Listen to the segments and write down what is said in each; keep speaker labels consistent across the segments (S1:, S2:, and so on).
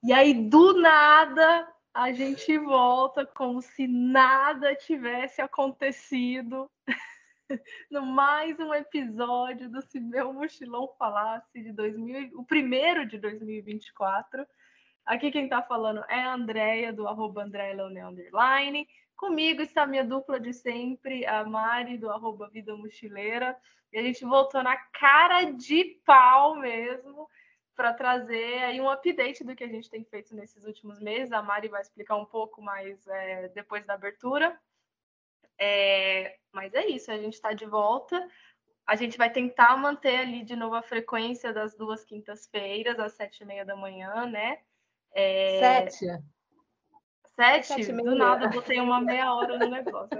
S1: E aí, do nada, a gente volta como se nada tivesse acontecido no mais um episódio do Se Meu Mochilão Falasse de 2000, o primeiro de 2024. Aqui quem está falando é a Andrea, do arroba Underline. Comigo está a minha dupla de sempre, a Mari, do arroba Vida Mochileira. E a gente voltou na cara de pau mesmo para trazer aí um update do que a gente tem feito nesses últimos meses. A Mari vai explicar um pouco mais é, depois da abertura. É, mas é isso, a gente está de volta. A gente vai tentar manter ali de novo a frequência das duas quintas-feiras, às sete e meia da manhã, né?
S2: É... Sete.
S1: Sete? Sete Do nada, eu botei uma meia hora no negócio.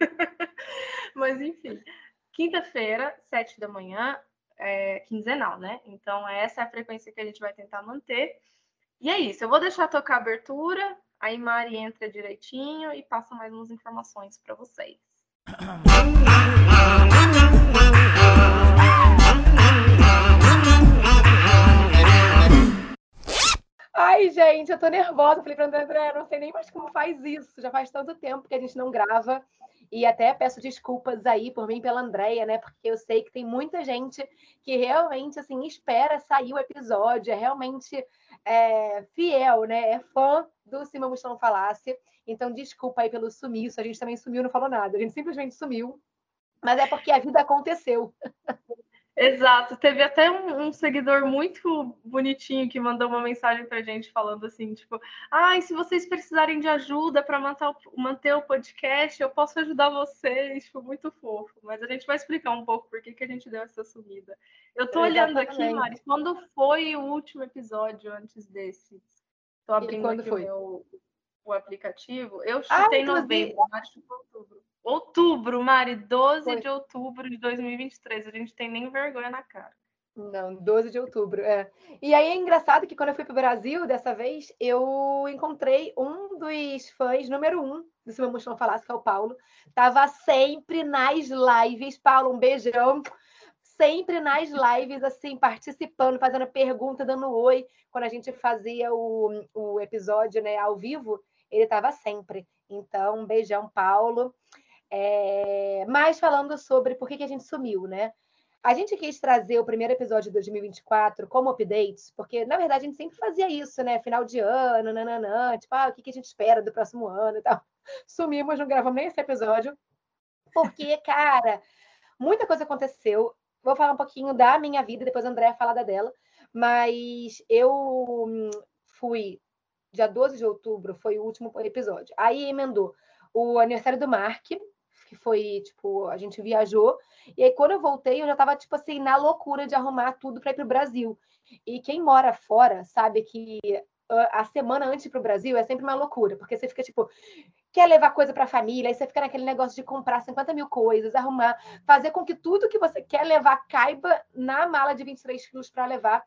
S1: Mas, enfim. Quinta-feira, sete da manhã, é, quinzenal, né? Então, essa é a frequência que a gente vai tentar manter. E é isso. Eu vou deixar tocar a abertura, aí Mari entra direitinho e passa mais umas informações para vocês.
S2: gente, eu tô nervosa. Falei pra André, André, não sei nem mais como faz isso. Já faz tanto tempo que a gente não grava. E até peço desculpas aí por mim pela Andréia, né? Porque eu sei que tem muita gente que realmente, assim, espera sair o episódio, é realmente é, fiel, né? É fã do Cima Mostrão Falácia. Então, desculpa aí pelo sumiço. A gente também sumiu, não falou nada. A gente simplesmente sumiu. Mas é porque a vida aconteceu.
S1: Exato, teve até um, um, seguidor muito bonitinho que mandou uma mensagem pra gente falando assim, tipo, ai, ah, se vocês precisarem de ajuda para manter, manter, o podcast, eu posso ajudar vocês, tipo, muito fofo. Mas a gente vai explicar um pouco por que, que a gente deu essa sumida. Eu tô olhando aqui, Mari, quando foi o último episódio antes desse? Tô abrindo aqui foi? o meu o aplicativo. Eu ah, chutei ah, novembro, acho que outubro. Outubro, Mari, 12 Foi. de outubro de 2023. A gente tem nem vergonha na cara.
S2: Não, 12 de outubro, é. E aí é engraçado que quando eu fui para o Brasil, dessa vez, eu encontrei um dos fãs número um do Se Meu Mochilão Falasse, que é o Paulo. Tava sempre nas lives. Paulo, um beijão. Sempre nas lives, assim, participando, fazendo pergunta, dando oi. Quando a gente fazia o, o episódio né, ao vivo, ele estava sempre. Então, um beijão, Paulo. É, mas falando sobre por que, que a gente sumiu, né? A gente quis trazer o primeiro episódio de 2024 como updates, porque, na verdade, a gente sempre fazia isso, né? Final de ano, nananã, tipo, ah, o que, que a gente espera do próximo ano e tal. Sumimos, não gravamos nem esse episódio, porque, cara, muita coisa aconteceu. Vou falar um pouquinho da minha vida, depois a Andréa fala da dela, mas eu hum, fui, dia 12 de outubro, foi o último episódio. Aí emendou o aniversário do Mark, que foi, tipo, a gente viajou. E aí, quando eu voltei, eu já tava, tipo assim, na loucura de arrumar tudo para ir pro Brasil. E quem mora fora sabe que a semana antes ir pro Brasil é sempre uma loucura, porque você fica, tipo, quer levar coisa para família, aí você fica naquele negócio de comprar 50 mil coisas, arrumar, fazer com que tudo que você quer levar caiba na mala de 23 quilos para levar.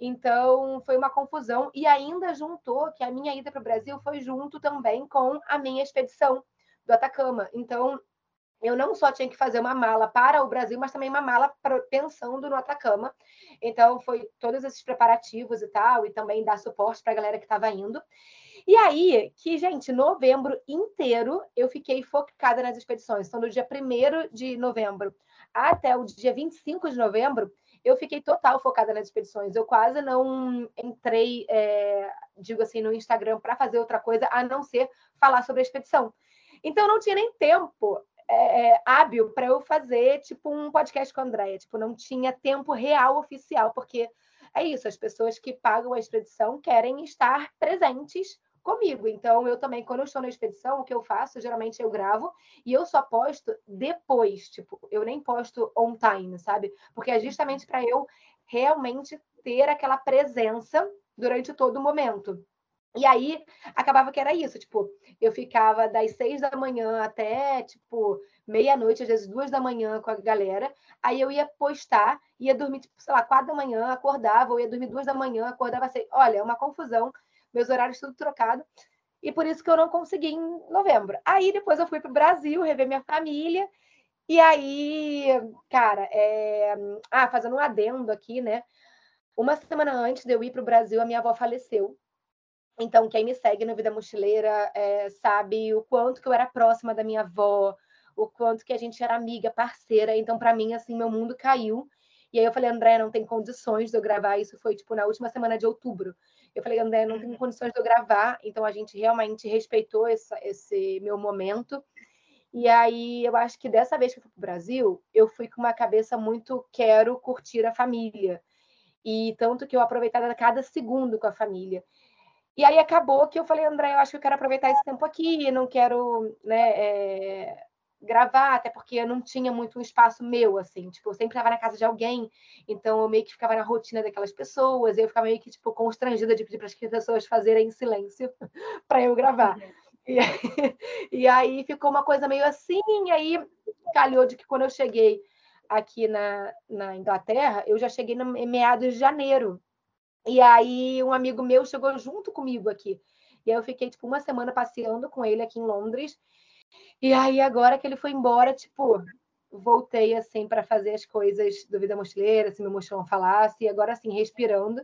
S2: Então, foi uma confusão. E ainda juntou que a minha ida para o Brasil foi junto também com a minha expedição do Atacama. Então, eu não só tinha que fazer uma mala para o Brasil, mas também uma mala pensando no Atacama. Então, foi todos esses preparativos e tal, e também dar suporte para a galera que estava indo. E aí, que, gente, novembro inteiro eu fiquei focada nas expedições. Então, do dia 1 de novembro até o dia 25 de novembro, eu fiquei total focada nas expedições. Eu quase não entrei, é, digo assim, no Instagram para fazer outra coisa a não ser falar sobre a expedição. Então, não tinha nem tempo é, é, hábil para eu fazer tipo um podcast com a Andréia. Tipo, não tinha tempo real oficial, porque é isso, as pessoas que pagam a expedição querem estar presentes comigo. Então, eu também, quando eu estou na expedição, o que eu faço, geralmente eu gravo e eu só posto depois, tipo, eu nem posto on time, sabe? Porque é justamente para eu realmente ter aquela presença durante todo o momento. E aí acabava que era isso, tipo, eu ficava das seis da manhã até tipo meia-noite, às vezes duas da manhã com a galera. Aí eu ia postar, ia dormir, tipo, sei lá, quatro da manhã, acordava, ou ia dormir duas da manhã, acordava assim. Olha, é uma confusão, meus horários tudo trocado. E por isso que eu não consegui em novembro. Aí depois eu fui para o Brasil, rever minha família. E aí, cara, é... ah, fazendo um adendo aqui, né? uma semana antes de eu ir para o Brasil, a minha avó faleceu. Então, quem me segue na Vida Mochileira é, sabe o quanto que eu era próxima da minha avó, o quanto que a gente era amiga, parceira. Então, para mim, assim, meu mundo caiu. E aí eu falei, André, não tem condições de eu gravar. Isso foi, tipo, na última semana de outubro. Eu falei, André, não tem uhum. condições de eu gravar. Então, a gente realmente respeitou essa, esse meu momento. E aí, eu acho que dessa vez que eu fui para o Brasil, eu fui com uma cabeça muito quero curtir a família. E tanto que eu aproveitava cada segundo com a família. E aí acabou que eu falei, André, eu acho que eu quero aproveitar esse tempo aqui, não quero né, é, gravar, até porque eu não tinha muito um espaço meu, assim, tipo, eu sempre estava na casa de alguém, então eu meio que ficava na rotina daquelas pessoas, eu ficava meio que, tipo, constrangida de pedir para as pessoas fazerem silêncio para eu gravar. Uhum. E, e aí ficou uma coisa meio assim, e aí calhou de que quando eu cheguei aqui na, na Inglaterra, eu já cheguei no meados de janeiro. E aí um amigo meu chegou junto comigo aqui. E aí eu fiquei tipo uma semana passeando com ele aqui em Londres. E aí agora que ele foi embora, tipo, voltei assim para fazer as coisas do Vida Mochileira, se meu mochilão falasse, e agora assim respirando.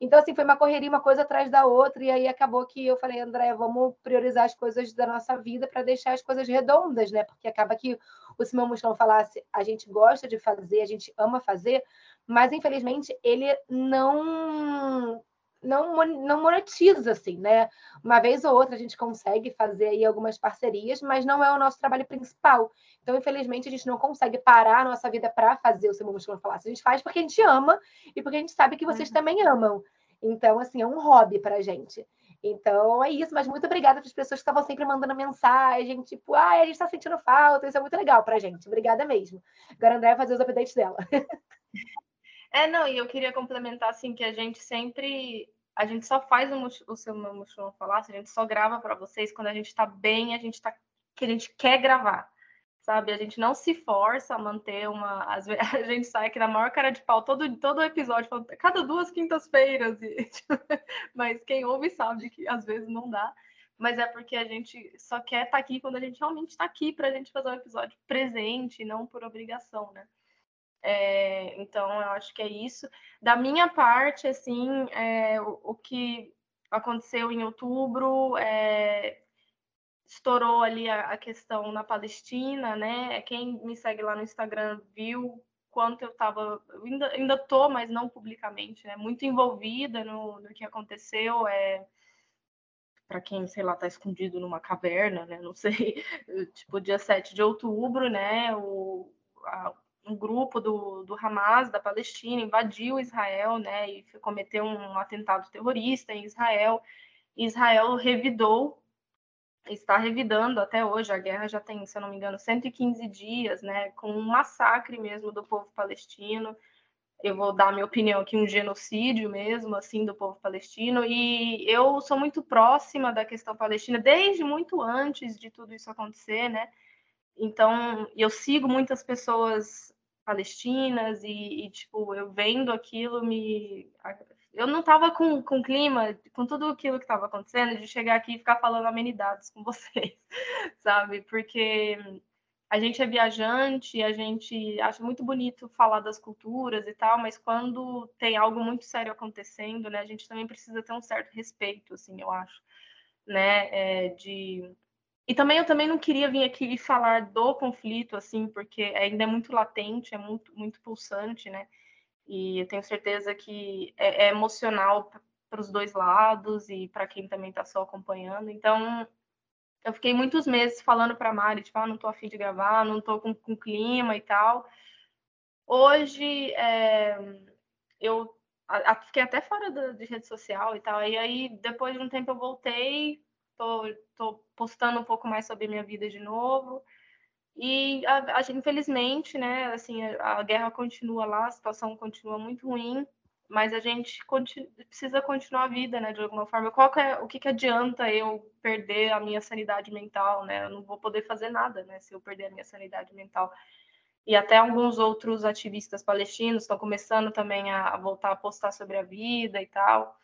S2: Então, assim, foi uma correria, uma coisa atrás da outra, e aí acabou que eu falei, André, vamos priorizar as coisas da nossa vida para deixar as coisas redondas, né? Porque acaba que o Simão Mochilão falasse, a gente gosta de fazer, a gente ama fazer, mas infelizmente ele não não, não monetiza, assim, né? Uma vez ou outra a gente consegue fazer aí algumas parcerias, mas não é o nosso trabalho principal. Então, infelizmente, a gente não consegue parar a nossa vida para fazer o Simão Muscular Falácia. A gente faz porque a gente ama e porque a gente sabe que vocês uhum. também amam. Então, assim, é um hobby para a gente. Então, é isso. Mas muito obrigada para as pessoas que estavam sempre mandando mensagem, tipo, ah, a gente está sentindo falta. Isso é muito legal para a gente. Obrigada mesmo. Agora, André vai fazer os updates dela.
S1: É, não, e eu queria complementar, assim, que a gente sempre a gente só faz o, o seu mochilão falar, a gente só grava para vocês quando a gente está bem, a gente tá que a gente quer gravar, sabe? A gente não se força a manter uma, às vezes a gente sai aqui na maior cara de pau todo todo episódio, cada duas quintas-feiras, mas quem ouve sabe que às vezes não dá. Mas é porque a gente só quer estar tá aqui quando a gente realmente está aqui para a gente fazer um episódio presente, não por obrigação, né? É, então, eu acho que é isso. Da minha parte, assim, é, o, o, que aconteceu em outubro é, estourou ali a, a, questão na Palestina, né? Quem me segue lá no Instagram viu quanto eu estava, ainda, ainda tô, mas não publicamente, né? Muito envolvida no, no que aconteceu. É, para quem, sei lá, está escondido numa caverna, né? Não sei, tipo, dia 7 de outubro, né? O, a, grupo do, do Hamas da Palestina invadiu Israel, né, e cometeu um atentado terrorista em Israel. Israel revidou, está revidando até hoje. A guerra já tem, se eu não me engano, 115 dias, né, com um massacre mesmo do povo palestino. Eu vou dar minha opinião aqui, um genocídio mesmo, assim, do povo palestino. E eu sou muito próxima da questão palestina desde muito antes de tudo isso acontecer, né? Então, eu sigo muitas pessoas palestinas e, e, tipo, eu vendo aquilo me eu não estava com, com clima, com tudo aquilo que estava acontecendo, de chegar aqui e ficar falando amenidades com vocês, sabe? Porque a gente é viajante, a gente acha muito bonito falar das culturas e tal, mas quando tem algo muito sério acontecendo, né, a gente também precisa ter um certo respeito, assim, eu acho, né, é, de e também eu também não queria vir aqui falar do conflito, assim, porque ainda é muito latente, é muito, muito pulsante, né? E eu tenho certeza que é, é emocional para os dois lados e para quem também está só acompanhando. Então, eu fiquei muitos meses falando para a Mari, tipo, ah, não estou afim de gravar, não estou com, com clima e tal. Hoje, é, eu a, a, fiquei até fora do, de rede social e tal. E aí, depois de um tempo, eu voltei tô, postando um pouco mais sobre minha vida de novo. E, a, a, infelizmente, né, assim, a, a, guerra continua lá, a situação continua muito ruim, mas a gente continu, precisa continuar a vida, né, de alguma forma. Qual é, o que, que adianta eu perder a minha sanidade mental, né? Eu não vou poder fazer nada, né, se eu perder a minha sanidade mental. E até alguns outros ativistas palestinos estão começando também a, a voltar a postar sobre a vida e tal.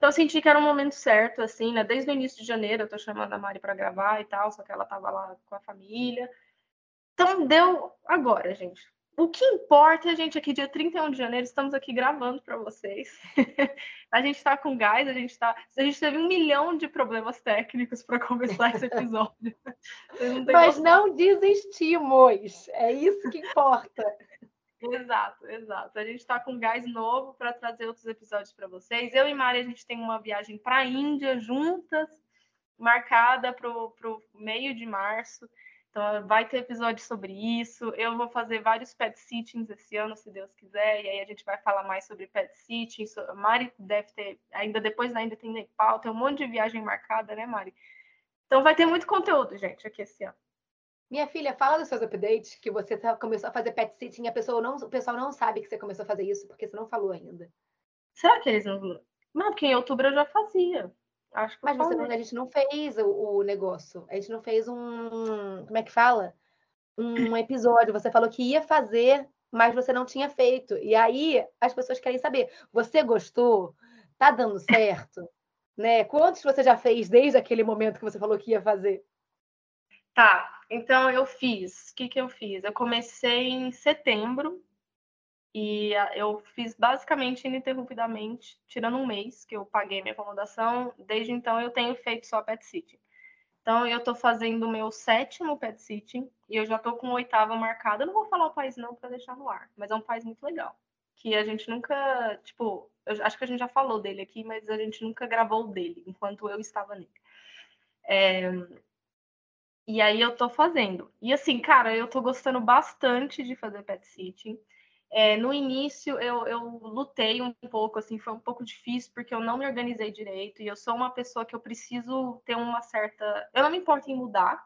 S1: Então eu senti que era um momento certo, assim, né? Desde o início de janeiro eu tô chamando a Mari para gravar e tal, só que ela tava lá com a família. Então deu agora, gente. o que importa, é a gente, aqui dia 31 de janeiro, estamos aqui gravando para vocês. a gente está com gás, a gente tá. A gente teve um milhão de problemas técnicos para começar esse episódio.
S2: não Mas não desistimos. É isso que importa.
S1: Exato, exato. A gente está com gás novo para trazer outros episódios para vocês. Eu e Mari, a gente tem uma viagem para a Índia juntas, marcada para o meio de março. Então, vai ter episódio sobre isso. Eu vou fazer vários pet sittings esse ano, se Deus quiser. E aí a gente vai falar mais sobre pet sitting. Mari deve ter, ainda depois ainda tem Nepal, tem um monte de viagem marcada, né, Mari? Então vai ter muito conteúdo, gente, aqui esse ano.
S2: Minha filha, fala dos seus updates, que você tá, começou a fazer pet sitting, a pessoa não, o pessoal não sabe que você começou a fazer isso, porque você não falou ainda.
S1: Será que eles não. Não, porque em outubro eu já fazia. Acho que
S2: Mas você a gente não fez o, o, negócio. A gente não fez um. Como é que fala? Um episódio. Você falou que ia fazer, mas você não tinha feito. E aí as pessoas querem saber: você gostou? Tá dando certo? né? Quantos você já fez desde aquele momento que você falou que ia fazer?
S1: Tá, então eu fiz. O que, que eu fiz? Eu comecei em setembro e eu fiz basicamente ininterrupidamente, tirando um mês que eu paguei minha acomodação. Desde então eu tenho feito só pet sitting. Então eu estou fazendo o meu sétimo pet sitting e eu já estou com o oitavo marcado. Eu não vou falar o país não para deixar no ar, mas é um país muito legal. Que a gente nunca, tipo, eu acho que a gente já falou dele aqui, mas a gente nunca gravou dele enquanto eu estava nele. É, e aí eu tô fazendo. E assim, cara, eu tô gostando bastante de fazer pet sitting. É, no início eu, eu lutei um pouco, assim, foi um pouco difícil porque eu não me organizei direito e eu sou uma pessoa que eu preciso ter uma certa. Eu não me importo em mudar,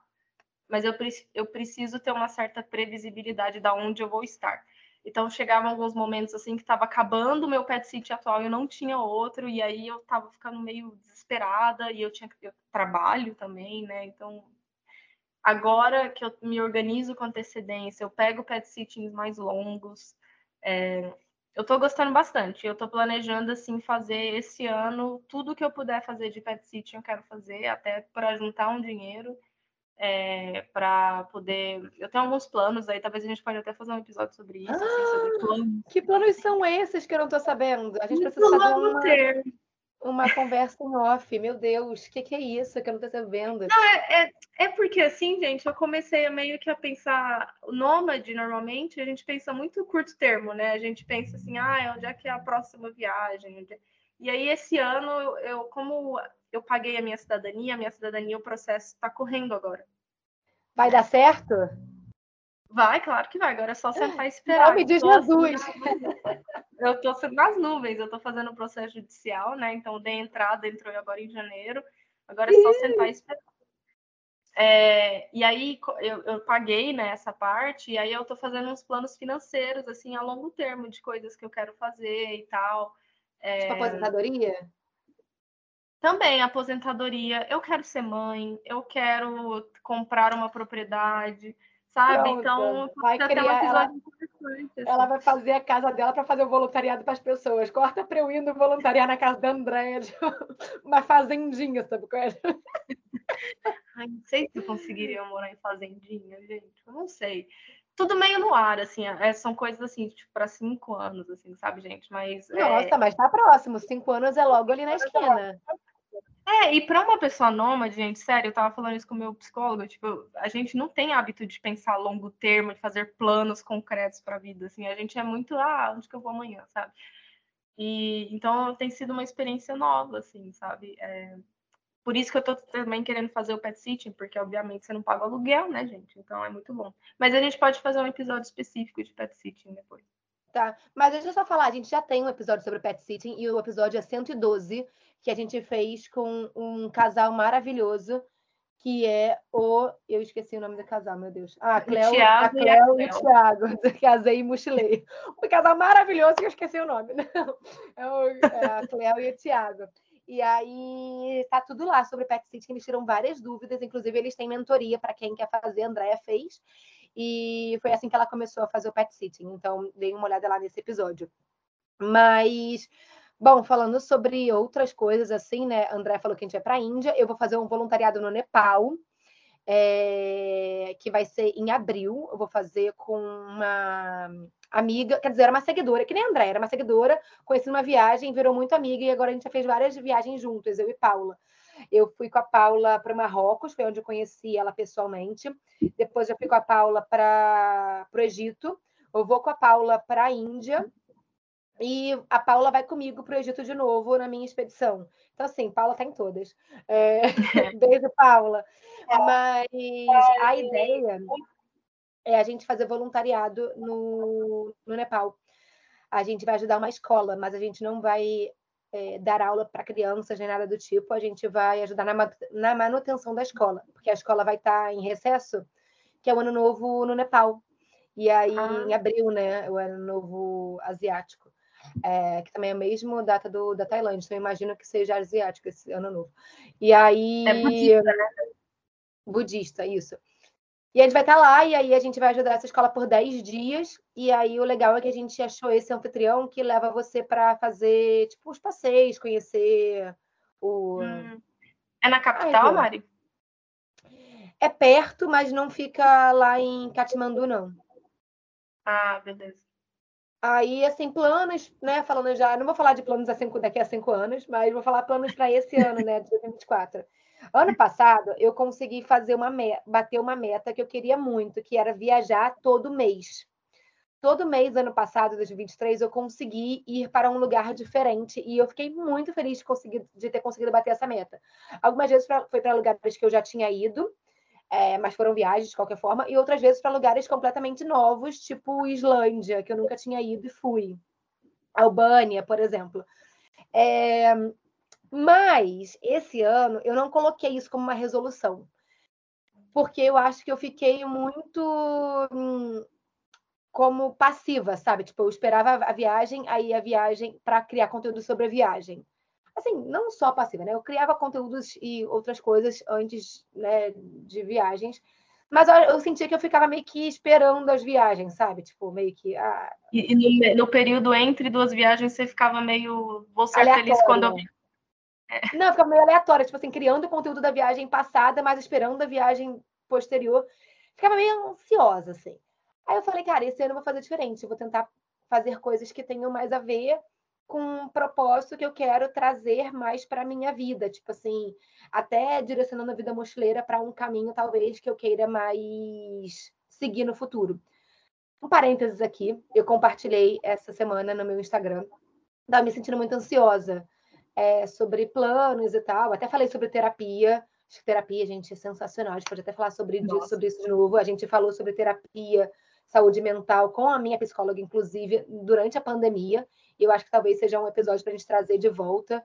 S1: mas eu, eu preciso ter uma certa previsibilidade da onde eu vou estar. Então chegavam alguns momentos assim que estava acabando o meu pet sit atual, eu não tinha outro e aí eu estava ficando meio desesperada e eu tinha eu trabalho também, né? Então agora que eu me organizo com antecedência, eu pego pet sittings mais longos, é, eu estou gostando bastante. Eu estou planejando assim fazer esse ano tudo que eu puder fazer de pet sitting eu quero fazer, até para juntar um dinheiro é, para poder. Eu tenho alguns planos aí, talvez a gente pode até fazer um episódio sobre isso. Ah, assim, sobre
S2: planos. Que planos são esses que eu não estou sabendo? A gente precisa fazer uma... uma conversa em off. Meu Deus, o que, que, é isso que eu não estou sabendo?
S1: Não, é, é, é, porque assim, gente, eu comecei a meio que a pensar, o nômade, normalmente, a gente pensa muito curto termo, né? A gente pensa assim, ah, onde é que é a próxima viagem? É... E aí, esse ano, eu, eu, como eu paguei a minha cidadania, a minha cidadania, o processo está correndo agora.
S2: Vai dar certo?
S1: Vai, claro que vai. Agora é só sentar e esperar.
S2: Nome de Jesus.
S1: eu estou nas nuvens, eu estou fazendo o processo judicial, né? Então, dei entrada, entrou agora em janeiro. Agora é só sentar e esperar. É, e aí eu, eu, paguei né, essa parte, e aí eu estou fazendo uns planos financeiros, assim, a longo termo, de coisas que eu quero fazer e tal.
S2: É... Tipo aposentadoria?
S1: Também, aposentadoria. Eu quero ser mãe, eu quero comprar uma propriedade sabe? Pronto, então,
S2: vai criar, ela, assim. ela vai fazer a casa dela para fazer o voluntariado para as pessoas. Corta para eu indo voluntariar na casa da Andréia, uma fazendinha, sabe qual é?
S1: Ai, não sei se eu conseguiria morar em fazendinha, gente. Eu não sei. Tudo meio no ar, assim, é, são coisas assim, tipo, para cinco anos, assim, sabe, gente? Mas.
S2: Nossa, é... mas tá próximo. Cinco anos é logo ali na esquina.
S1: É, e para uma pessoa nômade, gente, sério, eu tava falando isso com o meu psicólogo, tipo, a gente não tem hábito de pensar a longo termo, de fazer planos concretos para a vida, assim, a gente é muito, ah, onde que eu vou amanhã, sabe? E então tem sido uma experiência nova, assim, sabe? É, por isso que eu tô também querendo fazer o pet sitting, porque obviamente você não paga aluguel, né, gente? Então é muito bom. Mas a gente pode fazer um episódio específico de pet sitting depois.
S2: Tá, mas deixa eu só falar, a gente já tem um episódio sobre pet sitting e o episódio é 112, que a gente fez com um casal maravilhoso, que é o. Eu esqueci o nome do casal, meu Deus. Ah, a Cleo, a Cleo e, o Thiago. Casei e mochilei. Um casal maravilhoso que eu esqueci o nome. Não, é, o, é a Cleo e o Thiago. E aí tá tudo lá sobre Pet que eles tiram várias dúvidas, inclusive eles têm mentoria para quem quer fazer, a Andrea fez. E foi assim que ela começou a fazer o Pet Sitting. Então, dei uma olhada lá nesse episódio. Mas Bom, falando sobre outras coisas assim, né? André falou que a gente vai para a Índia. Eu vou fazer um voluntariado no Nepal. é, que vai ser em abril. Eu vou fazer com uma amiga, quer dizer, era uma seguidora, que nem a André, era uma seguidora, conheci numa viagem, virou muito amiga e agora a gente já fez várias viagens juntas, eu e Paula. Eu fui com a Paula para Marrocos, foi onde eu conheci ela pessoalmente. Depois eu fui com a Paula para o Egito. Eu vou com a Paula para a Índia. E a Paula vai comigo para o Egito de novo na minha expedição. Então, assim, Paula está em todas. É... Beijo, Paula. Mas a ideia é a gente fazer voluntariado no, no Nepal. A gente vai ajudar uma escola, mas a gente não vai é, dar aula para crianças nem nada do tipo. A gente vai ajudar na, na manutenção da escola, porque a escola vai estar tá em recesso, que é o ano novo no Nepal. E aí, ah. em abril, né, o ano novo asiático. É, que também é a mesma data do, da Tailândia, então eu imagino que seja asiático esse ano novo. E aí.
S1: É budista, né?
S2: Budista, isso. E a gente vai estar lá, e aí a gente vai ajudar essa escola por 10 dias. E aí o legal é que a gente achou esse anfitrião que leva você para fazer, tipo, os passeios, conhecer o. Hum.
S1: É na capital, Ai, Mari?
S2: É perto, mas não fica lá em Katmandu, não.
S1: Ah, beleza.
S2: Aí, assim, planos, né? Falando já, não vou falar de planos a cinco, daqui a cinco anos, mas vou falar planos para esse ano, né? De 2024. Ano passado, eu consegui fazer uma bater uma meta que eu queria muito, que era viajar todo mês. Todo mês, ano passado, 2023, eu consegui ir para um lugar diferente e eu fiquei muito feliz de, conseguir, de ter conseguido bater essa meta. Algumas vezes foi para lugares que eu já tinha ido, é, mas foram viagens de qualquer forma, e outras vezes para lugares completamente novos, tipo Islândia, que eu nunca tinha ido e fui. Albânia, por exemplo. É, mas esse ano eu não coloquei isso como uma resolução, porque eu acho que eu fiquei muito hum, como passiva, sabe? Tipo, eu esperava a viagem, aí a viagem para criar conteúdo sobre a viagem. Assim, não só passiva, né? Eu criava conteúdos e outras coisas antes né, de viagens, mas eu, sentia que eu ficava meio que esperando as viagens, sabe? Tipo, meio que. Ah...
S1: E, e no, no, período entre duas viagens você ficava meio. Vou ser aleatório. feliz quando eu
S2: Não, fica meio aleatório, tipo assim, criando o conteúdo da viagem passada, mas esperando a viagem posterior. Ficava meio ansiosa, assim. Aí eu falei, cara, esse ano eu vou fazer diferente, eu vou tentar fazer coisas que tenham mais a ver com um propósito que eu quero trazer mais para minha vida, tipo assim, até direcionando a vida mochileira para um caminho talvez que eu queira mais seguir no futuro. Um parênteses aqui, eu compartilhei essa semana no meu Instagram. Estava me sentindo muito ansiosa é, sobre planos e tal. Até falei sobre terapia. Acho que terapia, gente, é sensacional. A gente pode até falar sobre, isso, sobre isso de novo. A gente falou sobre terapia, saúde mental com a minha psicóloga, inclusive, durante a pandemia. E eu acho que talvez seja um episódio para a gente trazer de volta.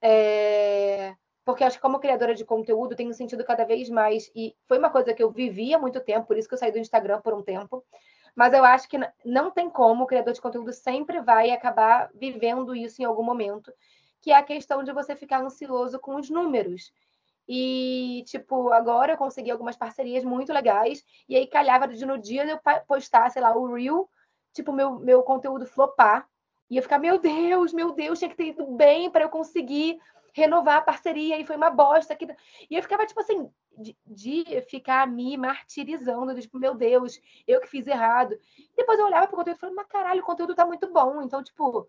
S2: É... Porque acho que como criadora de conteúdo, tenho sentido cada vez mais. E foi uma coisa que eu vivi há muito tempo, por isso que eu saí do Instagram por um tempo. Mas eu acho que não tem como, o criador de conteúdo sempre vai acabar vivendo isso em algum momento que é a questão de você ficar ansioso com os números. E, tipo, agora eu consegui algumas parcerias muito legais, e aí calhava de no dia eu postar, sei lá, o Reel, tipo, meu, meu conteúdo flopar, e eu ficar, meu Deus, meu Deus, tinha que ter ido bem para eu conseguir renovar a parceria, e foi uma bosta. Aqui. E eu ficava, tipo assim, de, de, ficar me martirizando, tipo, meu Deus, eu que fiz errado. E depois eu olhava pro conteúdo e falava, mas caralho, o conteúdo tá muito bom, então, tipo,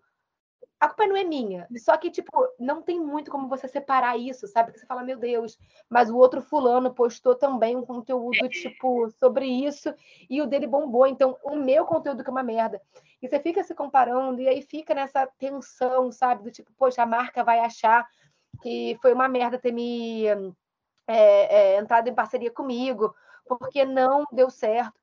S2: a culpa não é minha. Só que, tipo, não tem muito como você separar isso, sabe? Que você fala, meu Deus, mas o outro fulano postou também um conteúdo, tipo, sobre isso, e o dele bombou. Então, o meu conteúdo que é uma merda. E você fica se comparando, e aí fica nessa tensão, sabe? Do tipo, poxa, a marca vai achar que foi uma merda ter me é, é, entrado em parceria comigo, porque não deu certo.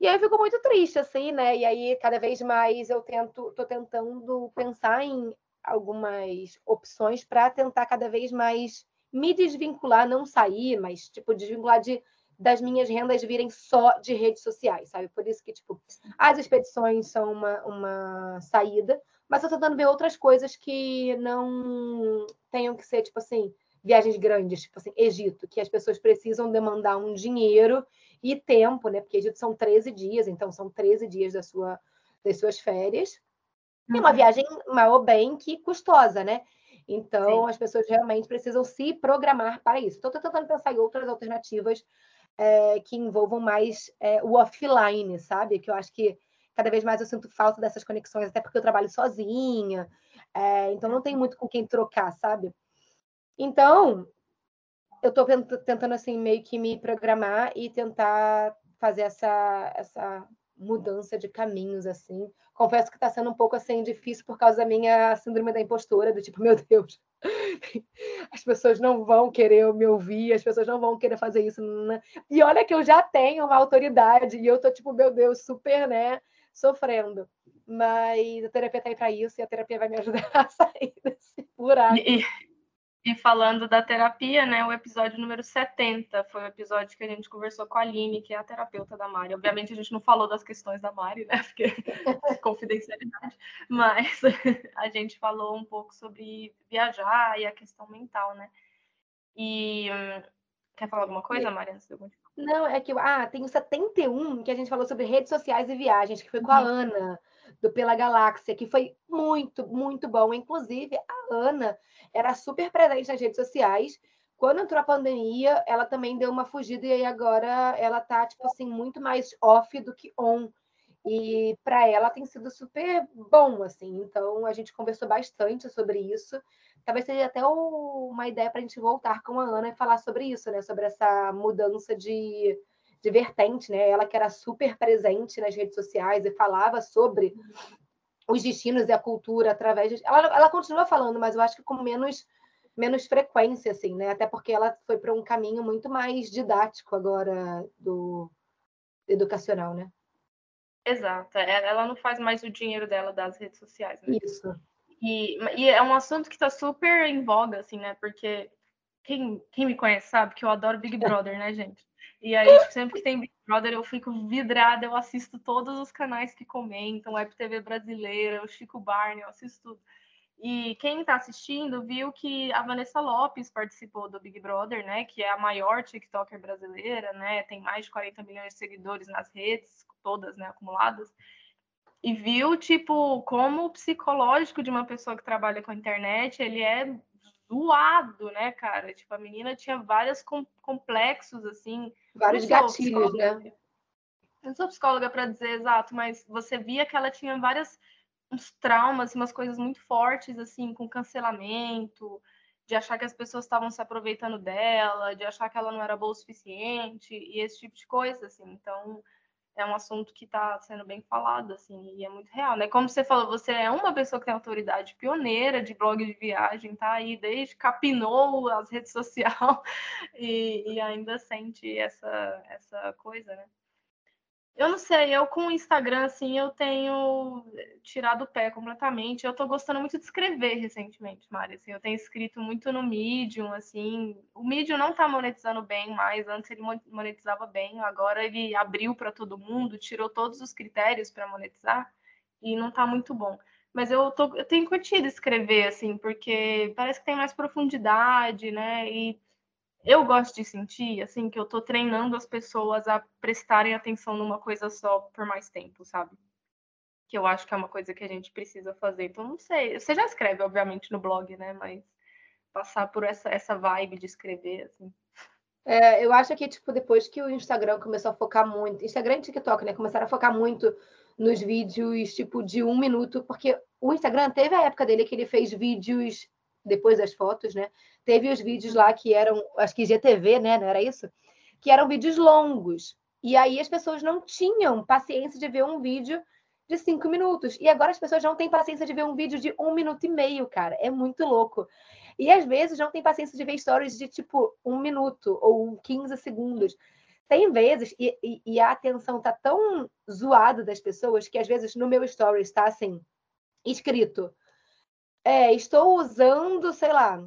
S2: E aí eu fico muito triste, assim, né? E aí, cada vez mais eu tento, tô tentando pensar em algumas opções para tentar cada vez mais me desvincular, não sair, mas tipo, desvincular de das minhas rendas virem só de redes sociais, sabe? Por isso que, tipo, as expedições são uma, uma saída, mas eu tô tentando ver outras coisas que não tenham que ser, tipo assim, viagens grandes, tipo assim, Egito, que as pessoas precisam demandar um dinheiro e tempo, né? Porque Egito são 13 dias, então são 13 dias da sua, das suas férias. É uma uhum. viagem mal ou bem que custosa, né? Então, Sim. as pessoas realmente precisam se programar para isso. Estou tentando pensar em outras alternativas é, que envolvam mais é, o offline, sabe? Que eu acho que cada vez mais eu sinto falta dessas conexões, até porque eu trabalho sozinha, é, então não tem muito com quem trocar, sabe? Então, eu estou tentando, assim, meio que me programar e tentar fazer essa, essa mudança de caminhos, assim. Confesso que está sendo um pouco, assim, difícil por causa da minha síndrome da impostora, do tipo, meu Deus, as pessoas não vão querer me ouvir, as pessoas não vão querer fazer isso. Né? E olha que eu já tenho uma autoridade, e eu tô tipo, meu Deus, super, né, sofrendo. Mas a terapia tá aí para isso, e a terapia vai me ajudar a sair desse buraco.
S1: E, e falando da terapia, né, o episódio número 70 foi o episódio que a gente conversou com a Aline, que é a terapeuta da Mari. Obviamente a gente não falou das questões da Mari, né, porque confidencialidade, mas a gente falou um pouco sobre viajar e a questão mental, né. E quer falar alguma coisa, Mari, antes de eu
S2: Não, é que ah, tem o 71 que a gente falou sobre redes sociais e viagens, que foi com a uhum. Ana do Pela Galáxia, que foi muito, muito bom. Inclusive, a Ana era super presente nas redes sociais. Quando entrou a pandemia, ela também deu uma fugida e aí agora ela tá, tipo assim, muito mais off do que on. E para ela tem sido super bom, assim. Então, a gente conversou bastante sobre isso. Talvez seja até uma ideia para a gente voltar com a Ana e falar sobre isso, né? Sobre essa mudança de, de vertente, né? Ela que era super presente nas redes sociais e falava sobre os destinos e a cultura através de... ela, ela continua falando, mas eu acho que com menos menos frequência, assim, né? Até porque ela foi para um caminho muito mais didático agora do educacional, né?
S1: Exato. É, ela não faz mais o dinheiro dela das redes sociais. Né?
S2: Isso.
S1: E, e é um assunto que está super em voga, assim, né? Porque quem, quem me conhece sabe que eu adoro Big Brother, né, gente? E aí, sempre que tem Big Brother, eu fico vidrada, eu assisto todos os canais que comentam, Web TV brasileira, o Chico Barney, eu assisto tudo. E quem está assistindo viu que a Vanessa Lopes participou do Big Brother, né? Que é a maior TikToker brasileira, né? Tem mais de 40 milhões de seguidores nas redes, todas, né, acumuladas. E viu, tipo, como o psicológico de uma pessoa que trabalha com a internet, ele é zoado, né, cara? Tipo, a menina tinha vários complexos, assim.
S2: Vários gatilhos, né?
S1: Eu não sou psicóloga para dizer exato, mas você via que ela tinha várias uns traumas, umas coisas muito fortes, assim, com cancelamento, de achar que as pessoas estavam se aproveitando dela, de achar que ela não era boa o suficiente, e esse tipo de coisa, assim. Então, é um assunto que está sendo bem falado, assim, e é muito real, né? Como você falou, você é uma pessoa que tem autoridade pioneira de blog de viagem, tá aí desde capinou as redes sociais e, e ainda sente essa, essa coisa, né? Eu não sei, eu com o Instagram, assim, eu tenho tirado o pé completamente. Eu tô gostando muito de escrever recentemente, Mari. Assim, eu tenho escrito muito no Medium, assim. O Medium não tá monetizando bem mais. Antes ele monetizava bem, agora ele abriu para todo mundo, tirou todos os critérios para monetizar e não tá muito bom. Mas eu, tô, eu tenho curtido escrever, assim, porque parece que tem mais profundidade, né? E eu gosto de sentir, assim, que eu tô treinando as pessoas a prestarem atenção numa coisa só por mais tempo, sabe? Que eu acho que é uma coisa que a gente precisa fazer. Então, não sei. Você já escreve, obviamente, no blog, né? Mas passar por essa, essa vibe de escrever, assim.
S2: É, eu acho que, tipo, depois que o Instagram começou a focar muito, Instagram e TikTok, né? Começaram a focar muito nos vídeos, tipo, de um minuto, porque o Instagram teve a época dele que ele fez vídeos depois das fotos, né? Teve os vídeos lá que eram, acho que GTV, né? Não era isso? Que eram vídeos longos. E aí as pessoas não tinham paciência de ver um vídeo de cinco minutos. E agora as pessoas não têm paciência de ver um vídeo de um minuto e meio, cara. É muito louco. E às vezes não tem paciência de ver stories de tipo um minuto ou 15 segundos. Tem vezes, e, e, e a atenção tá tão zoada das pessoas que às vezes no meu story está assim, escrito é, estou usando, sei lá,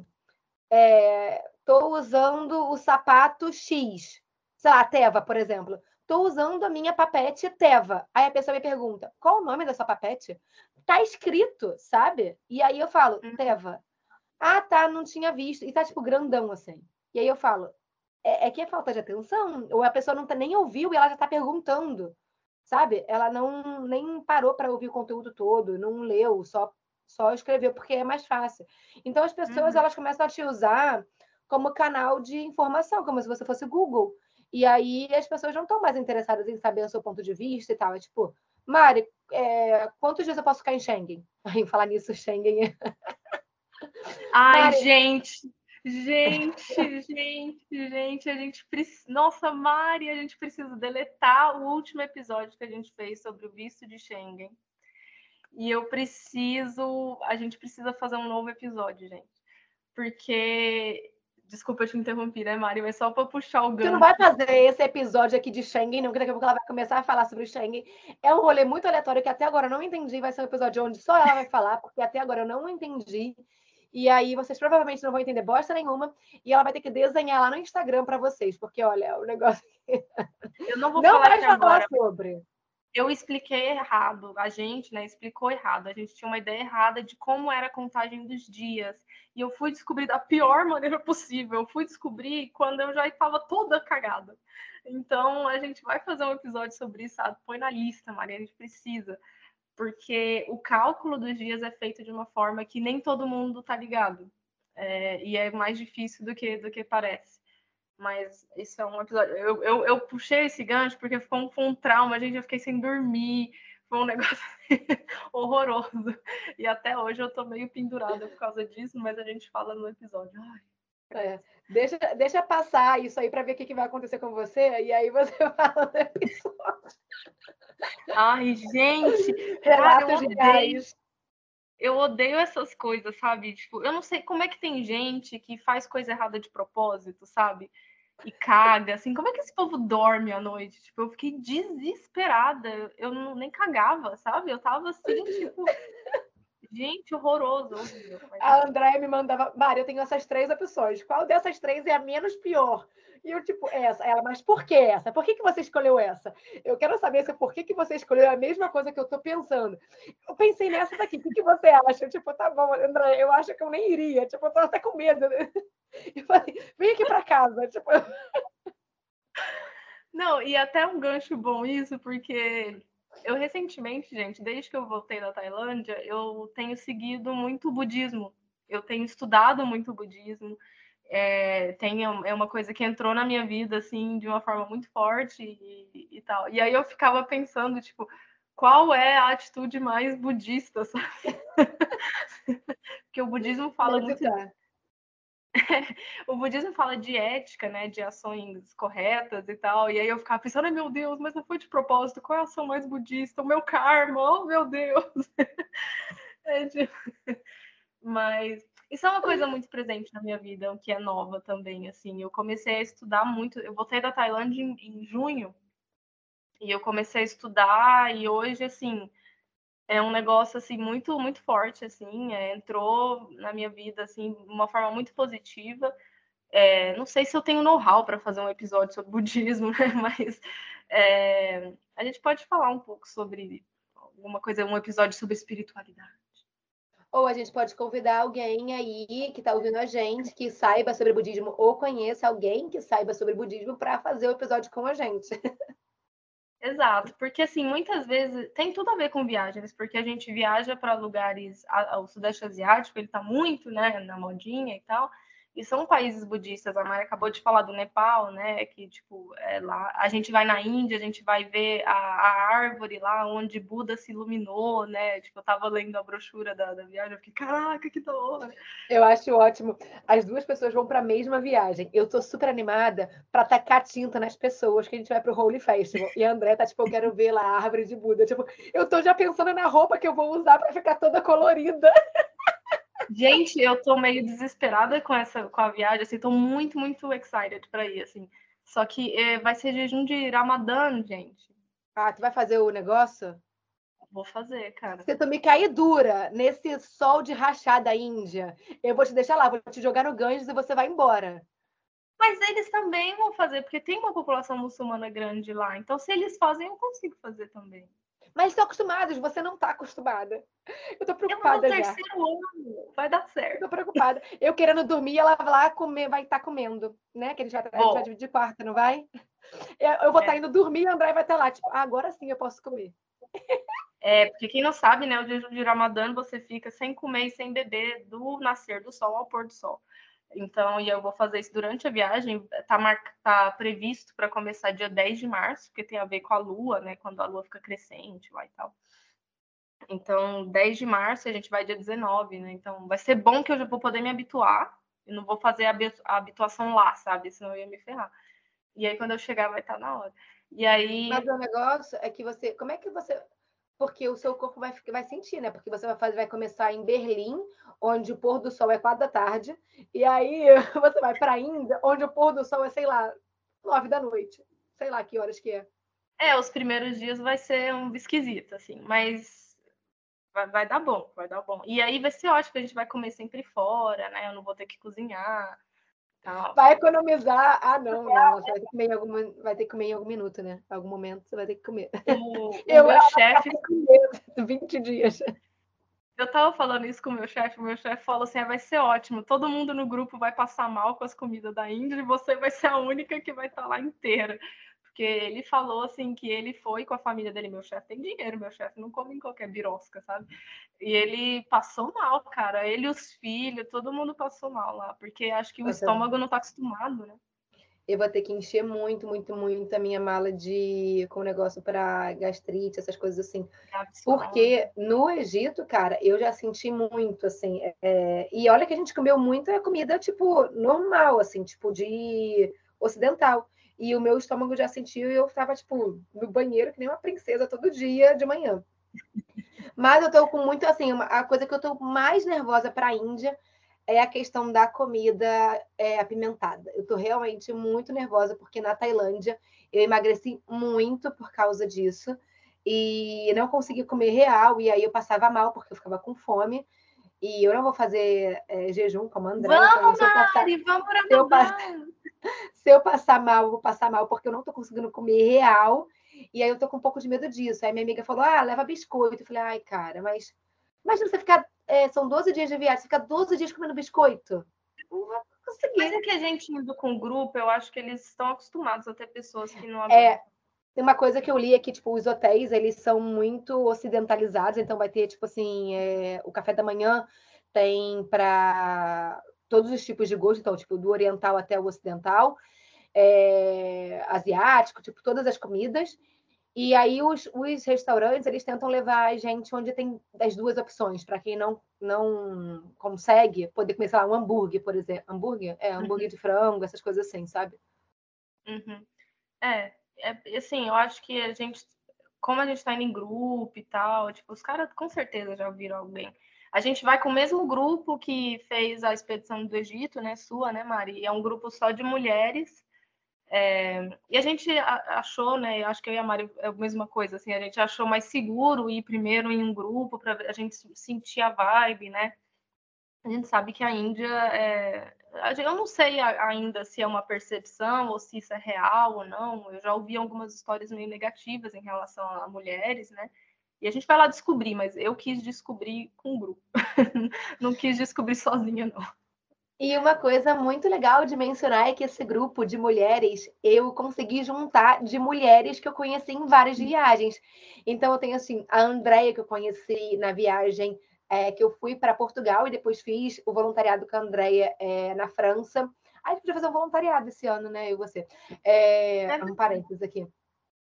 S2: estou é, usando o sapato X, sei lá, Teva, por exemplo. Estou usando a minha papete Teva. Aí a pessoa me pergunta, qual o nome dessa papete? Tá escrito, sabe? E aí eu falo, uhum. Teva. Ah, tá, não tinha visto. E tá, tipo, grandão, assim. E aí eu falo, é, é que é falta de atenção? Ou a pessoa não tá, nem ouviu e ela já tá perguntando, sabe? Ela não nem parou para ouvir o conteúdo todo, não leu, só só escrever porque é mais fácil. Então as pessoas uhum. elas começam a te usar como canal de informação, como se você fosse Google. E aí as pessoas não estão mais interessadas em saber o seu ponto de vista e tal. É tipo, Mari, é, quantos dias eu posso ficar em Schengen? Aí falar nisso, Schengen. É
S1: Ai, Mari... gente, gente, gente, gente, a gente precisa. Nossa, Mari, a gente precisa deletar o último episódio que a gente fez sobre o visto de Schengen. E eu preciso. A gente precisa fazer um novo episódio, gente. Porque Desculpa te interromper, né, Mari? Mas só para puxar o gancho.
S2: Tu não vai fazer esse episódio aqui de Schengen, não, que daqui a pouco ela vai começar a falar sobre Schengen. É um rolê muito aleatório que até agora eu não entendi. Vai ser um episódio onde só ela vai falar, porque até agora eu não entendi. E aí vocês provavelmente não vão entender bosta nenhuma. E ela vai ter que desenhar lá no Instagram para vocês, porque olha, o negócio.
S1: Eu não vou não falar, vai falar agora.
S2: sobre
S1: eu expliquei errado, a gente, né, explicou errado. A gente tinha uma ideia errada de como era a contagem dos dias. E eu fui descobrir da pior maneira possível. Eu fui descobrir quando eu já estava toda cagada. Então, a gente vai fazer um episódio sobre isso, sabe? Põe na lista, Maria, a gente precisa. Porque o cálculo dos dias é feito de uma forma que nem todo mundo tá ligado. É, e é mais difícil do que, do que parece. Mas isso é um episódio. Eu, eu, eu puxei esse gancho porque ficou um, foi um trauma, gente. Eu fiquei sem dormir. Foi um negócio horroroso. E até hoje eu tô meio pendurada por causa disso, mas a gente fala no episódio.
S2: É, deixa, deixa passar isso aí para ver o que, que, vai acontecer com você, e aí você fala no episódio.
S1: Ai, gente! Relatos reais eu odeio essas coisas, sabe? Tipo, eu não sei como é que tem gente que faz coisa errada de propósito, sabe? E caga, assim, como é que esse povo dorme à noite? Tipo, eu fiquei desesperada, eu não, nem cagava, sabe? Eu tava assim, tipo, gente, horroroso.
S2: A Andréia me mandava, Mari, eu tenho essas três opções, qual dessas três é a menos pior? E eu, tipo, essa. Ela, mas por que essa? Por que, que você escolheu essa? Eu quero saber se por que, que você escolheu a mesma coisa que eu tô pensando. Eu pensei nessa daqui, o que, que você acha? Eu, tipo, tá bom, André, eu acho que eu nem iria. Tipo, eu tô até com medo. Eu falei, vem aqui para casa. Tipo.
S1: Não, e até um gancho bom isso, porque eu recentemente, gente, desde que eu voltei da Tailândia, eu tenho seguido muito budismo. Eu tenho estudado muito budismo é, tem, é uma coisa que entrou na minha vida, assim, de uma forma muito forte e, e tal. E aí eu ficava pensando, tipo, qual é a atitude mais budista, sabe? Porque o budismo fala muito... o budismo fala de ética, né, de ações corretas e tal, e aí eu ficava pensando, meu Deus, mas não foi de propósito, qual é a ação mais budista? O meu karma, oh meu Deus! é. Mas isso é uma coisa muito presente na minha vida, que é nova também, assim. Eu comecei a estudar muito, eu voltei da Tailândia em, em junho, e eu comecei a estudar, e hoje, assim, é um negócio, assim, muito, muito forte, assim, é, entrou na minha vida, assim, de uma forma muito positiva. É, não sei se eu tenho know-how para fazer um episódio sobre budismo, né? mas é, a gente pode falar um pouco sobre alguma coisa, um episódio sobre espiritualidade.
S2: Ou a gente pode convidar alguém aí que está ouvindo a gente, que saiba sobre budismo, ou conheça alguém que saiba sobre budismo para fazer o episódio com a gente.
S1: Exato, porque assim, muitas vezes tem tudo a ver com viagens, porque a gente viaja para lugares, o Sudeste Asiático, ele está muito, né, na modinha e tal, e são países budistas. A Mari acabou de falar do Nepal, né? Que, tipo, é lá. A gente vai na Índia, a gente vai ver a, a árvore lá onde Buda se iluminou, né? Tipo, eu tava lendo a brochura da, da viagem, eu fiquei, caraca, que da hora.
S2: Eu acho ótimo. As duas pessoas vão para a mesma viagem. Eu tô super animada para tacar tinta nas pessoas que a gente vai pro Holy Festival. E a André tá, tipo, eu quero ver lá a árvore de Buda. Tipo, eu tô já pensando na roupa que eu vou usar para ficar toda colorida.
S1: Gente, eu tô meio desesperada com essa com a viagem, assim, tô muito, muito excited para ir, assim. Só que é, vai ser jejum de Ramadã, gente.
S2: Ah, tu vai fazer o negócio?
S1: Vou fazer, cara.
S2: Se tu me cair dura nesse sol de rachada da Índia, eu vou te deixar lá, vou te jogar no Ganges e você vai embora.
S1: Mas eles também vão fazer, porque tem uma população muçulmana grande lá. Então, se eles fazem, eu consigo fazer também.
S2: Mas estão acostumados, você não está acostumada. Eu tô preocupada eu
S1: terceiro ano, vai dar certo.
S2: Eu tô preocupada. Eu querendo dormir, ela vai lá comer, vai estar tá comendo, né? Que a gente vai, a gente vai dividir quarto, não vai? Eu, eu vou estar é. tá indo dormir e o André vai estar tá lá, tipo, ah, agora sim eu posso comer.
S1: É, porque quem não sabe, né, o jejum de Ramadã você fica sem comer e sem beber do nascer do sol ao pôr do sol. Então, e eu vou fazer isso durante a viagem. Tá, mar... tá previsto para começar dia 10 de março, porque tem a ver com a lua, né? Quando a lua fica crescente lá e tal. Então, 10 de março a gente vai dia 19, né? Então, vai ser bom que eu já vou poder me habituar. E não vou fazer a habituação lá, sabe? Senão eu ia me ferrar. E aí, quando eu chegar, vai estar tá na hora. E aí.
S2: Mas o negócio é que você. Como é que você. Porque o seu corpo vai, vai sentir, né? Porque você vai, fazer, vai começar em Berlim, onde o pôr do sol é quatro da tarde. E aí você vai para a Índia, onde o pôr do sol é, sei lá, nove da noite. Sei lá que horas que é.
S1: É, os primeiros dias vai ser um esquisito, assim, mas vai, vai dar bom, vai dar bom. E aí vai ser ótimo, a gente vai comer sempre fora, né? Eu não vou ter que cozinhar.
S2: Vai economizar. Ah, não, não. Você vai ter que comer em algum, vai ter que comer em algum minuto, né? Em algum momento você vai ter que comer.
S1: O, o eu, meu chefe.
S2: 20 dias.
S1: Eu tava falando isso com o meu chefe, o meu chefe falou assim: ah, vai ser ótimo, todo mundo no grupo vai passar mal com as comidas da Índia e você vai ser a única que vai estar tá lá inteira. Porque ele falou assim que ele foi com a família dele, meu chefe tem dinheiro, meu chefe não come em qualquer birosca, sabe? E ele passou mal, cara. Ele e os filhos, todo mundo passou mal lá, porque acho que o estômago não tá acostumado, né?
S2: Eu vou ter que encher muito, muito, muito a minha mala de com negócio para gastrite, essas coisas assim. Porque no Egito, cara, eu já senti muito, assim. É... E olha que a gente comeu muito é comida, tipo, normal, assim, tipo de ocidental. E o meu estômago já sentiu e eu estava, tipo, no banheiro, que nem uma princesa todo dia de manhã. Mas eu tô com muito, assim, uma, a coisa que eu tô mais nervosa para a Índia é a questão da comida é, apimentada. Eu tô realmente muito nervosa, porque na Tailândia eu emagreci muito por causa disso. E não consegui comer real, e aí eu passava mal, porque eu ficava com fome. E eu não vou fazer é, jejum como André.
S1: Vamos, então, vamos para
S2: se eu, passar, se eu passar mal, eu vou passar mal porque eu não estou conseguindo comer real. E aí eu tô com um pouco de medo disso. Aí minha amiga falou: ah, leva biscoito. Eu falei, ai, cara, mas imagina você ficar. É, são 12 dias de viagem, você fica 12 dias comendo biscoito. Não vai conseguir.
S1: Mas é que a gente indo com o grupo, eu acho que eles estão acostumados a ter pessoas que não
S2: É, tem uma coisa que eu li aqui, tipo, os hotéis, eles são muito ocidentalizados, então vai ter, tipo assim, é, o café da manhã tem para todos os tipos de gosto, então, tipo, do oriental até o ocidental, é, asiático, tipo, todas as comidas. E aí os, os restaurantes, eles tentam levar a gente onde tem as duas opções, para quem não, não consegue poder comer, sei lá, um hambúrguer, por exemplo. Hambúrguer? É, hambúrguer uhum. de frango, essas coisas assim, sabe?
S1: Uhum. É, é, assim, eu acho que a gente, como a gente está indo em grupo e tal, tipo, os caras com certeza já ouviram alguém. A gente vai com o mesmo grupo que fez a expedição do Egito, né, sua, né, Mari? É um grupo só de mulheres. É, e a gente achou, né? Acho que eu e a Mari é a mesma coisa, assim, a gente achou mais seguro ir primeiro em um grupo para a gente sentir a vibe, né? A gente sabe que a Índia é, eu não sei ainda se é uma percepção ou se isso é real ou não. Eu já ouvi algumas histórias meio negativas em relação a mulheres, né? E a gente vai lá descobrir, mas eu quis descobrir com o grupo. não quis descobrir sozinha, não.
S2: E uma coisa muito legal de mencionar é que esse grupo de mulheres eu consegui juntar de mulheres que eu conheci em várias viagens. Então eu tenho assim a Andréia que eu conheci na viagem é, que eu fui para Portugal e depois fiz o voluntariado com a Andrea é, na França. Aí podia fazer um voluntariado esse ano, né? Eu e você. É, é um parênteses aqui.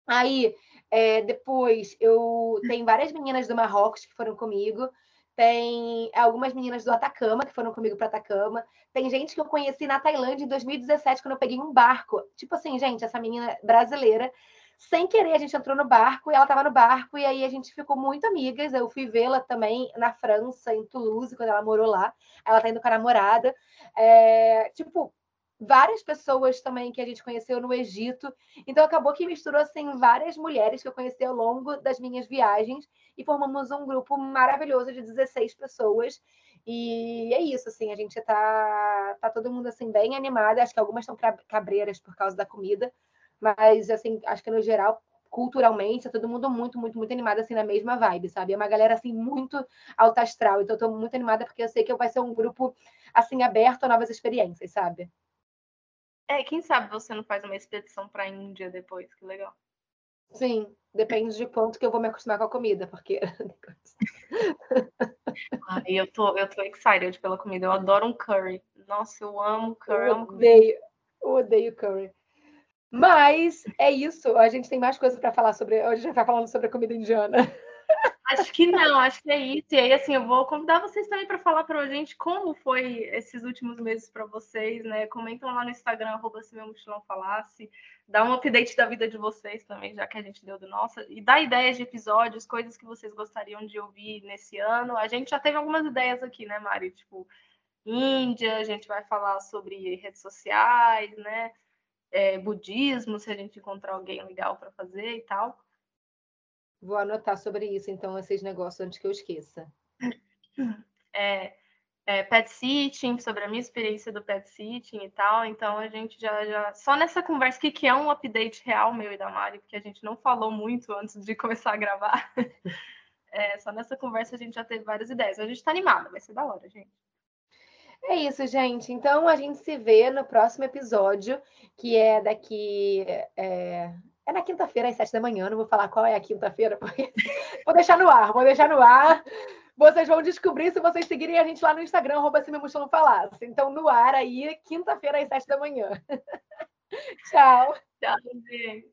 S2: Aí, é, depois, eu tem várias meninas do Marrocos que foram comigo. Tem algumas meninas do Atacama que foram comigo para Atacama. Tem gente que eu conheci na Tailândia em 2017, quando eu peguei um barco. Tipo assim, gente, essa menina brasileira sem querer, a gente entrou no barco e ela estava no barco, e aí a gente ficou muito amigas. Eu fui vê-la também na França, em Toulouse, quando ela morou lá. Ela tá indo com a namorada. É, tipo, várias pessoas também que a gente conheceu no Egito. Então acabou que misturou assim várias mulheres que eu conheci ao longo das minhas viagens e formamos um grupo maravilhoso de 16 pessoas. E é isso, assim, a gente tá, tá todo mundo assim bem animada. Acho que algumas estão cabreiras por causa da comida, mas, assim, acho que no geral, culturalmente, é todo mundo muito, muito, muito animado, assim, na mesma vibe, sabe? É uma galera, assim, muito alta astral. Então, eu tô muito animada porque eu sei que vai ser um grupo, assim, aberto a novas experiências, sabe?
S1: É, quem sabe você não faz uma expedição para a Índia depois, que legal.
S2: Sim, depende de quanto que eu vou me acostumar com a comida, porque.
S1: Ai, eu tô, eu tô excited pela comida. Eu adoro um curry. Nossa, eu amo curry.
S2: Eu odeio, eu odeio curry. Mas é isso. A gente tem mais coisas para falar sobre. Hoje a gente vai falando sobre a comida indiana.
S1: Acho que não, acho que é isso. E aí, assim, eu vou convidar vocês também para falar para a gente como foi esses últimos meses para vocês, né? Comentam lá no Instagram, arroba se meu mochilão falasse. Dá um update da vida de vocês também, já que a gente deu do nosso. E dá ideias de episódios, coisas que vocês gostariam de ouvir nesse ano. A gente já teve algumas ideias aqui, né, Mari? Tipo, Índia, a gente vai falar sobre redes sociais, né? É, budismo, se a gente encontrar alguém legal para fazer e tal.
S2: Vou anotar sobre isso, então, esses negócios antes que eu esqueça.
S1: É, é, pet sitting, sobre a minha experiência do pet sitting e tal. Então, a gente já. já... Só nessa conversa aqui, que é um update real meu e da Mari, porque a gente não falou muito antes de começar a gravar. É, só nessa conversa a gente já teve várias ideias. A gente está animada, vai ser da hora, gente.
S2: É isso, gente. Então a gente se vê no próximo episódio, que é daqui. É é na quinta-feira, às sete da manhã. Não vou falar qual é a quinta-feira, porque vou deixar no ar, vou deixar no ar. Vocês vão descobrir se vocês seguirem a gente lá no Instagram, arroba se meu falasse. Então, no ar aí, quinta-feira, às sete da manhã. Tchau.
S1: Tchau, gente.